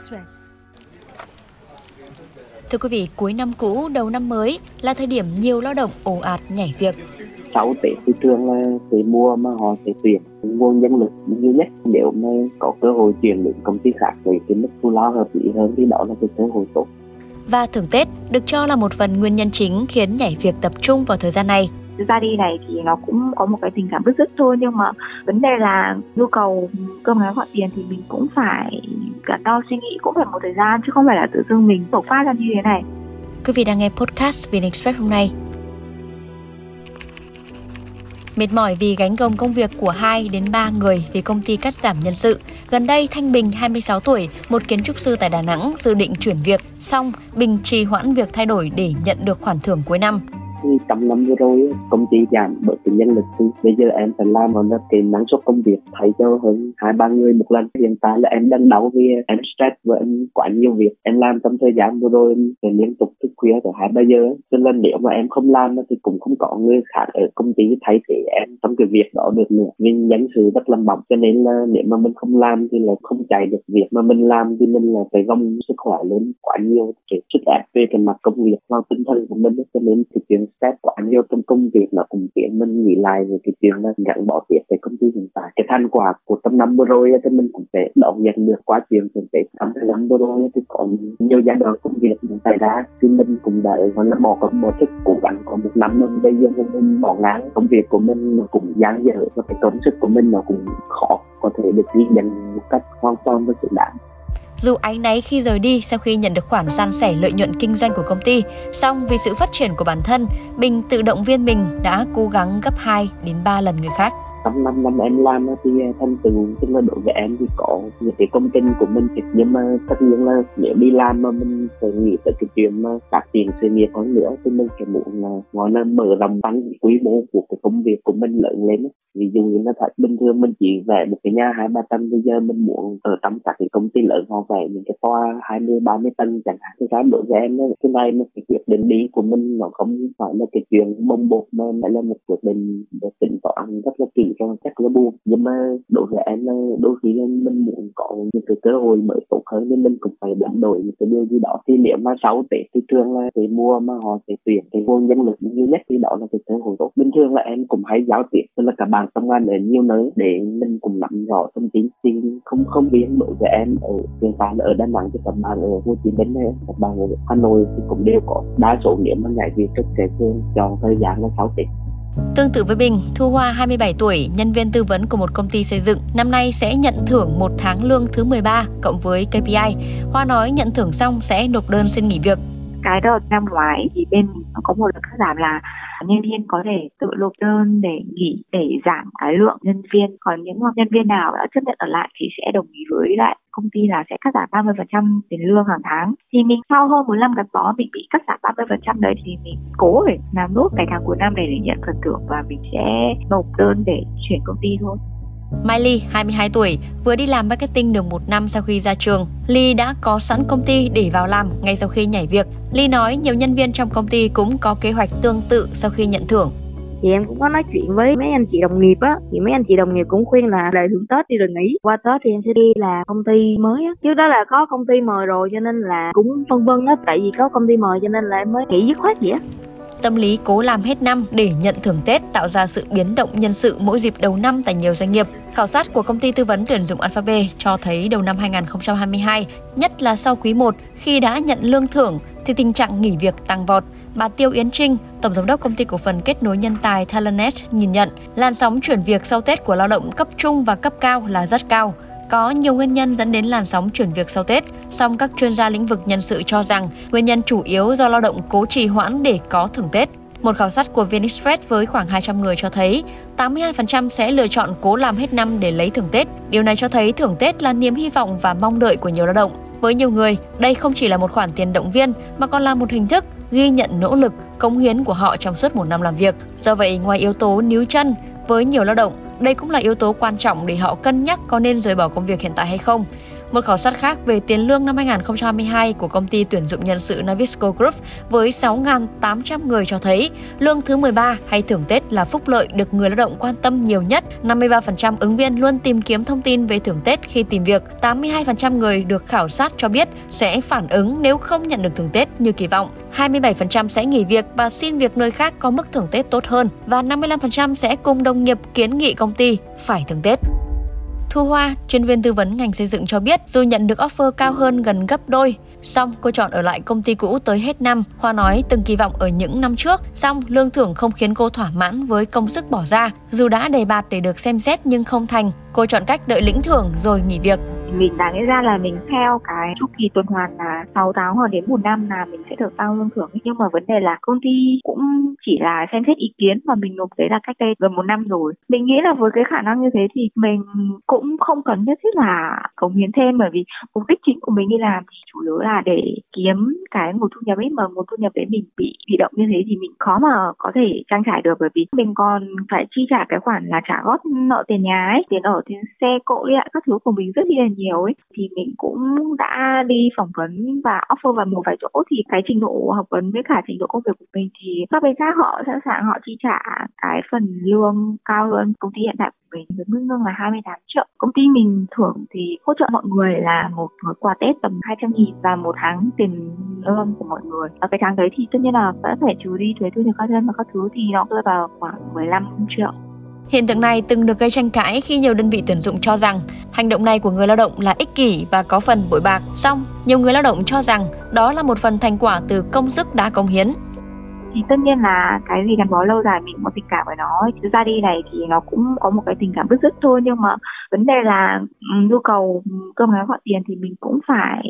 Express. Thưa quý vị, cuối năm cũ, đầu năm mới là thời điểm nhiều lao động ồ ạt nhảy việc. Sau Tết thì thường là cái mùa mà họ sẽ tuyển nguồn nhân lực nhiều nhất nếu mà có cơ hội chuyển đến công ty khác với cái mức thu lao hợp lý hơn thì đó là cái cơ hội tốt. Và thưởng Tết được cho là một phần nguyên nhân chính khiến nhảy việc tập trung vào thời gian này ra đi này thì nó cũng có một cái tình cảm bức rứt thôi nhưng mà vấn đề là nhu cầu cơm áo gạo tiền thì mình cũng phải cả đo suy nghĩ cũng phải một thời gian chứ không phải là tự dưng mình bộc phát ra như thế này. Quý vị đang nghe podcast Vin Express hôm nay. Mệt mỏi vì gánh gồng công việc của 2 đến 3 người vì công ty cắt giảm nhân sự. Gần đây, Thanh Bình, 26 tuổi, một kiến trúc sư tại Đà Nẵng dự định chuyển việc, xong Bình trì hoãn việc thay đổi để nhận được khoản thưởng cuối năm thì trong năm vừa rồi, công ty giảm bởi cái nhân lực thì bây giờ em phải làm ở cái năng suất công việc thay cho hơn hai ba người một lần. Hiện tại là em đang đau vì em stress và em quá nhiều việc. Em làm trong thời gian vừa rồi, em liên tục thức khuya từ hai ba giờ. Cho nên nếu mà em không làm thì cũng không có người khác ở công ty thay thế em trong cái việc đó được nữa. Nhưng nhân sự rất là mỏng, cho nên là nếu mà mình không làm thì là không chạy được việc mà mình làm. Thì mình là phải gồng sức khỏe lên quá nhiều cái sức ép về cái mặt công việc và tinh thần của mình cho nên thực hiện stress quá nhiều trong công việc nó cũng khiến mình nghĩ lại về cái chuyện là gắn bỏ việc về công ty hiện tại. Cái thành quả của trong năm vừa rồi thì mình cũng sẽ đón nhận được quá chuyện thực tế trong cái năm vừa rồi thì có nhiều giai đoạn công việc xảy ra, thì mình cũng đã, gọi là, bỏ công, bỏ sức, cố gắng có một năm mình bây giờ mình bỏ ngang công việc của mình, nó cũng gian dở và cái công sức của mình nó cũng khó có thể được ghi nhận một cách hoàn toàn và sự đáng dù áy náy khi rời đi sau khi nhận được khoản san sẻ lợi nhuận kinh doanh của công ty, song vì sự phát triển của bản thân, Bình tự động viên mình đã cố gắng gấp 2 đến 3 lần người khác trong năm năm em làm thì à, thành tựu, tức là đối với em thì có những cái công trình của mình nhưng mà tất nhiên là nếu đi làm mà mình phải nghĩ tới cái chuyện mà phát triển sự nghiệp hơn nữa, thì mình sẽ muốn là, gọi là, mở rộng tăng quy mô của cái công việc của mình lớn lên ví dụ như là thật, bình thường mình chỉ vẽ một cái nhà hai, ba tầng, bây giờ mình muốn ở trong các cái công ty lớn họ vẽ những cái toa hai mươi, ba mươi tầng chẳng hạn, thì cái đối với em cái này mà cái quyết định đi của mình nó không phải là cái chuyện bông bột, mà lại là một quyết định để tính toán rất là kỹ cho chắc là buồn. Nhưng mà đối với em là đôi khi mình muốn có những cái cơ hội mới tốt hơn nên mình cũng phải đánh đổi những cái điều gì đó. Thì nếu mà sau tết thì thường là cái mua mà họ sẽ tuyển cái nguồn nhân lực nhiều nhất thì đó là cái cơ hội tốt. Bình thường là em cũng hay giao tiếp tức là cả bạn công an ở nhiều nơi để mình cùng nắm rõ thông tin. Thì không không biết đối với em ở hiện tại là ở đà nẵng thì các bạn ở hồ chí minh hay các bạn ở hà nội thì cũng đều có. Đa số nếu mà ngại việc rất sẽ thường chọn thời gian là sau tết. Tương tự với Bình, Thu Hoa 27 tuổi, nhân viên tư vấn của một công ty xây dựng, năm nay sẽ nhận thưởng một tháng lương thứ 13 cộng với KPI. Hoa nói nhận thưởng xong sẽ nộp đơn xin nghỉ việc. Cái đợt năm ngoái thì bên mình có một đợt cắt giảm là nhân viên có thể tự nộp đơn để nghỉ để giảm cái lượng nhân viên còn những nhân viên nào đã chấp nhận ở lại thì sẽ đồng ý với lại công ty là sẽ cắt giảm 30% tiền lương hàng tháng thì mình sau hơn một năm gắn bó mình bị cắt giảm 30% đấy thì mình cố để làm nốt cái tháng cuối năm này để nhận phần thưởng và mình sẽ nộp đơn để chuyển công ty thôi Mai Ly, 22 tuổi, vừa đi làm marketing được một năm sau khi ra trường. Ly đã có sẵn công ty để vào làm ngay sau khi nhảy việc. Ly nói nhiều nhân viên trong công ty cũng có kế hoạch tương tự sau khi nhận thưởng thì em cũng có nói chuyện với mấy anh chị đồng nghiệp á. Thì mấy anh chị đồng nghiệp cũng khuyên là lời thưởng tết đi rồi nghỉ. Qua tết thì em sẽ đi là công ty mới á. Trước đó là có công ty mời rồi cho nên là cũng phân vân á tại vì có công ty mời cho nên là em mới nghỉ dứt khoát vậy á. Tâm lý cố làm hết năm để nhận thưởng Tết tạo ra sự biến động nhân sự mỗi dịp đầu năm tại nhiều doanh nghiệp. Khảo sát của công ty tư vấn tuyển dụng Alphabet cho thấy đầu năm 2022, nhất là sau quý 1 khi đã nhận lương thưởng thì tình trạng nghỉ việc tăng vọt. Bà Tiêu Yến Trinh, Tổng giám đốc công ty cổ phần kết nối nhân tài Talentnet nhìn nhận làn sóng chuyển việc sau Tết của lao động cấp trung và cấp cao là rất cao. Có nhiều nguyên nhân dẫn đến làn sóng chuyển việc sau Tết, song các chuyên gia lĩnh vực nhân sự cho rằng nguyên nhân chủ yếu do lao động cố trì hoãn để có thưởng Tết. Một khảo sát của VnExpress với khoảng 200 người cho thấy 82% sẽ lựa chọn cố làm hết năm để lấy thưởng Tết. Điều này cho thấy thưởng Tết là niềm hy vọng và mong đợi của nhiều lao động. Với nhiều người, đây không chỉ là một khoản tiền động viên mà còn là một hình thức ghi nhận nỗ lực, cống hiến của họ trong suốt một năm làm việc. Do vậy, ngoài yếu tố níu chân, với nhiều lao động, đây cũng là yếu tố quan trọng để họ cân nhắc có nên rời bỏ công việc hiện tại hay không. Một khảo sát khác về tiền lương năm 2022 của công ty tuyển dụng nhân sự Navisco Group với 6.800 người cho thấy, lương thứ 13 hay thưởng Tết là phúc lợi được người lao động quan tâm nhiều nhất. 53% ứng viên luôn tìm kiếm thông tin về thưởng Tết khi tìm việc. 82% người được khảo sát cho biết sẽ phản ứng nếu không nhận được thưởng Tết như kỳ vọng. 27% sẽ nghỉ việc và xin việc nơi khác có mức thưởng Tết tốt hơn và 55% sẽ cùng đồng nghiệp kiến nghị công ty phải thưởng Tết. Thu Hoa, chuyên viên tư vấn ngành xây dựng cho biết dù nhận được offer cao hơn gần gấp đôi, song cô chọn ở lại công ty cũ tới hết năm. Hoa nói từng kỳ vọng ở những năm trước, song lương thưởng không khiến cô thỏa mãn với công sức bỏ ra. Dù đã đề bạt để được xem xét nhưng không thành, cô chọn cách đợi lĩnh thưởng rồi nghỉ việc mình đáng ra là mình theo cái chu kỳ tuần hoàn là 6 tháng hoặc đến một năm là mình sẽ được tăng lương thưởng nhưng mà vấn đề là công ty cũng chỉ là xem xét ý kiến và mình nộp đấy là cách đây gần một năm rồi. Mình nghĩ là với cái khả năng như thế thì mình cũng không cần nhất thiết là cống hiến thêm, bởi vì mục đích chính của mình đi làm thì chủ yếu là để kiếm cái nguồn thu nhập ấy. Mà nguồn thu nhập đấy mình bị bị động như thế thì mình khó mà có thể trang trải được, bởi vì mình còn phải chi trả cái khoản là trả góp nợ tiền nhà ấy, tiền ở, tiền xe, cộ lại các thứ của mình rất là nhiều nhiều ấy, thì mình cũng đã đi phỏng vấn và offer vào một vài chỗ. Thì cái trình độ học vấn với cả trình độ công việc của mình thì các bên khác họ sẵn sàng họ chi trả cái phần lương cao hơn công ty hiện tại của mình với mức lương là 28 triệu. Công ty mình thưởng thì hỗ trợ mọi người là một gói quà tết tầm 200 nghìn và một tháng tiền lương của mọi người. Ở cái tháng đấy thì tất nhiên là vẫn phải trừ đi thuế thu nhập cá nhân và các thứ, thì nó rơi vào khoảng 15 triệu. Hiện tượng này từng được gây tranh cãi khi nhiều đơn vị tuyển dụng cho rằng hành động này của người lao động là ích kỷ và có phần bội bạc. Song, nhiều người lao động cho rằng đó là một phần thành quả từ công sức đã công hiến. Thì tất nhiên là cái gì gắn bó lâu dài mình có tình cảm với nó chứ ra đi này thì nó cũng có một cái tình cảm bứt rứt thôi. Nhưng mà vấn đề là ừ, nhu cầu ừ, cơm áo gạo tiền thì mình cũng phải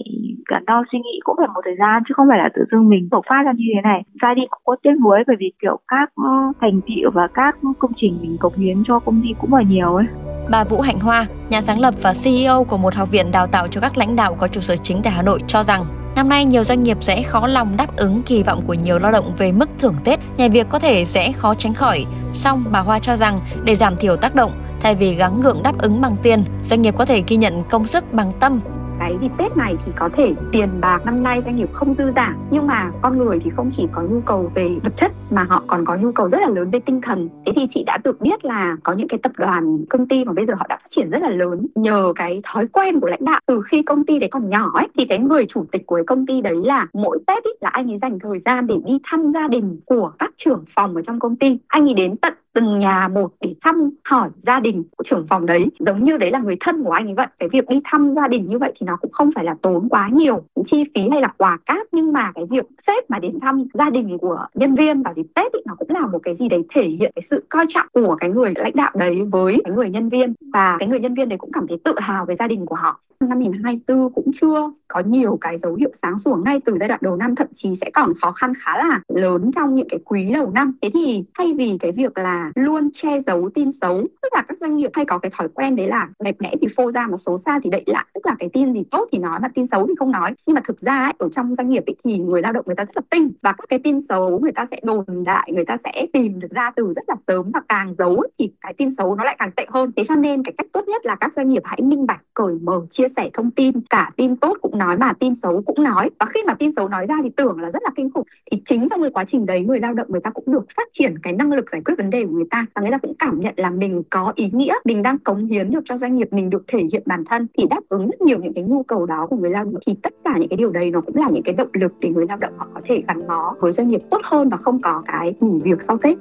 cẩn đo suy nghĩ cũng phải một thời gian chứ không phải là tự dưng mình bộc phát ra như thế này. Ra đi cũng có tiếc nuối bởi vì kiểu các ừ, thành tựu và các công trình mình cống hiến cho công ty cũng là nhiều ấy. Bà Vũ Hạnh Hoa, nhà sáng lập và CEO của một học viện đào tạo cho các lãnh đạo có trụ sở chính tại Hà Nội cho rằng Năm nay nhiều doanh nghiệp sẽ khó lòng đáp ứng kỳ vọng của nhiều lao động về mức thưởng Tết, nhà việc có thể sẽ khó tránh khỏi. Song bà Hoa cho rằng để giảm thiểu tác động, thay vì gắng gượng đáp ứng bằng tiền, doanh nghiệp có thể ghi nhận công sức bằng tâm cái dịp Tết này thì có thể tiền bạc năm nay doanh nghiệp không dư giả nhưng mà con người thì không chỉ có nhu cầu về vật chất mà họ còn có nhu cầu rất là lớn về tinh thần. Thế thì chị đã được biết là có những cái tập đoàn công ty mà bây giờ họ đã phát triển rất là lớn nhờ cái thói quen của lãnh đạo. Từ khi công ty đấy còn nhỏ ấy thì cái người chủ tịch của cái công ty đấy là mỗi Tết ấy, là anh ấy dành thời gian để đi thăm gia đình của các trưởng phòng ở trong công ty. Anh ấy đến tận từng nhà một để thăm hỏi gia đình của trưởng phòng đấy. Giống như đấy là người thân của anh ấy vậy. Cái việc đi thăm gia đình như vậy thì nó cũng không phải là tốn quá nhiều. Chi phí hay là quà cáp nhưng mà cái việc sếp mà đến thăm gia đình của nhân viên vào dịp tết ý, nó cũng là một cái gì đấy thể hiện cái sự coi trọng của cái người lãnh đạo đấy với cái người nhân viên. Và cái người nhân viên đấy cũng cảm thấy tự hào về gia đình của họ năm 2024 cũng chưa có nhiều cái dấu hiệu sáng sủa ngay từ giai đoạn đầu năm thậm chí sẽ còn khó khăn khá là lớn trong những cái quý đầu năm. Thế thì thay vì cái việc là luôn che giấu tin xấu tức là các doanh nghiệp hay có cái thói quen đấy là đẹp đẽ thì phô ra mà xấu xa thì đậy lại tức là cái tin gì tốt thì nói mà tin xấu thì không nói. Nhưng mà thực ra ấy, ở trong doanh nghiệp ấy, thì người lao động người ta rất là tinh và các cái tin xấu người ta sẽ đồn đại người ta sẽ tìm được ra từ rất là sớm và càng giấu ấy, thì cái tin xấu nó lại càng tệ hơn. Thế cho nên cái cách tốt nhất là các doanh nghiệp hãy minh bạch cởi mở chia sẻ thông tin, cả tin tốt cũng nói mà tin xấu cũng nói. Và khi mà tin xấu nói ra thì tưởng là rất là kinh khủng. Thì chính trong cái quá trình đấy người lao động người ta cũng được phát triển cái năng lực giải quyết vấn đề của người ta. Và người ta cũng cảm nhận là mình có ý nghĩa, mình đang cống hiến được cho doanh nghiệp, mình được thể hiện bản thân thì đáp ứng rất nhiều những cái nhu cầu đó của người lao động. Thì tất cả những cái điều đấy nó cũng là những cái động lực để người lao động họ có thể gắn bó với doanh nghiệp tốt hơn và không có cái nghỉ việc sau Tết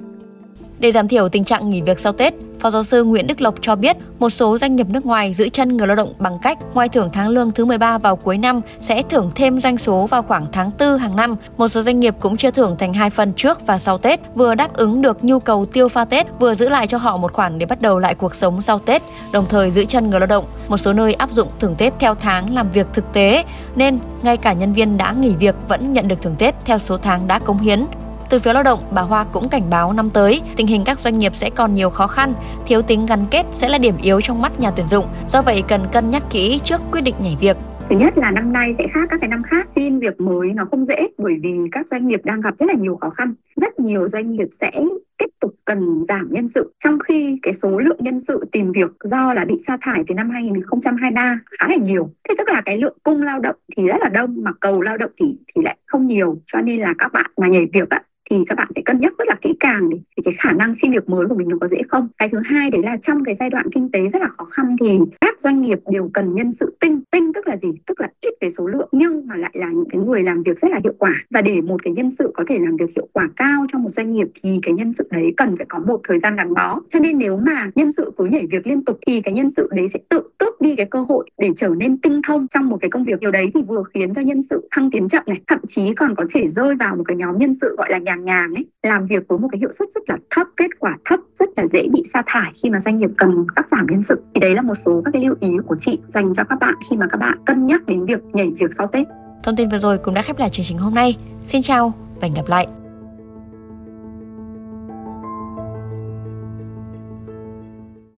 để giảm thiểu tình trạng nghỉ việc sau Tết, Phó giáo sư Nguyễn Đức Lộc cho biết một số doanh nghiệp nước ngoài giữ chân người lao động bằng cách ngoài thưởng tháng lương thứ 13 vào cuối năm sẽ thưởng thêm doanh số vào khoảng tháng 4 hàng năm. Một số doanh nghiệp cũng chia thưởng thành hai phần trước và sau Tết, vừa đáp ứng được nhu cầu tiêu pha Tết, vừa giữ lại cho họ một khoản để bắt đầu lại cuộc sống sau Tết, đồng thời giữ chân người lao động. Một số nơi áp dụng thưởng Tết theo tháng làm việc thực tế, nên ngay cả nhân viên đã nghỉ việc vẫn nhận được thưởng Tết theo số tháng đã cống hiến. Từ phía lao động, bà Hoa cũng cảnh báo năm tới, tình hình các doanh nghiệp sẽ còn nhiều khó khăn, thiếu tính gắn kết sẽ là điểm yếu trong mắt nhà tuyển dụng. Do vậy cần cân nhắc kỹ trước quyết định nhảy việc. Thứ nhất là năm nay sẽ khác các cái năm khác. Xin việc mới nó không dễ bởi vì các doanh nghiệp đang gặp rất là nhiều khó khăn. Rất nhiều doanh nghiệp sẽ tiếp tục cần giảm nhân sự trong khi cái số lượng nhân sự tìm việc do là bị sa thải từ năm 2023 khá là nhiều. Thế tức là cái lượng cung lao động thì rất là đông mà cầu lao động thì thì lại không nhiều cho nên là các bạn mà nhảy việc á, thì các bạn phải cân nhắc rất là kỹ càng để, để cái khả năng xin việc mới của mình nó có dễ không. Cái thứ hai đấy là trong cái giai đoạn kinh tế rất là khó khăn thì các doanh nghiệp đều cần nhân sự tinh tinh tức là gì? Tức là ít về số lượng nhưng mà lại là những cái người làm việc rất là hiệu quả. Và để một cái nhân sự có thể làm việc hiệu quả cao trong một doanh nghiệp thì cái nhân sự đấy cần phải có một thời gian gắn bó. Cho nên nếu mà nhân sự cứ nhảy việc liên tục thì cái nhân sự đấy sẽ tự tước đi cái cơ hội để trở nên tinh thông trong một cái công việc. Điều đấy thì vừa khiến cho nhân sự thăng tiến chậm này thậm chí còn có thể rơi vào một cái nhóm nhân sự gọi là nhàng nhàng ấy, làm việc với một cái hiệu suất rất là thấp, kết quả thấp, rất là dễ bị sa thải khi mà doanh nghiệp cần cắt giảm nhân sự thì đấy là một số các cái lưu ý của chị dành cho các bạn khi mà các bạn cân nhắc đến việc nhảy việc sau Tết. Thông tin vừa rồi cũng đã khép lại chương trình hôm nay. Xin chào và hẹn gặp lại.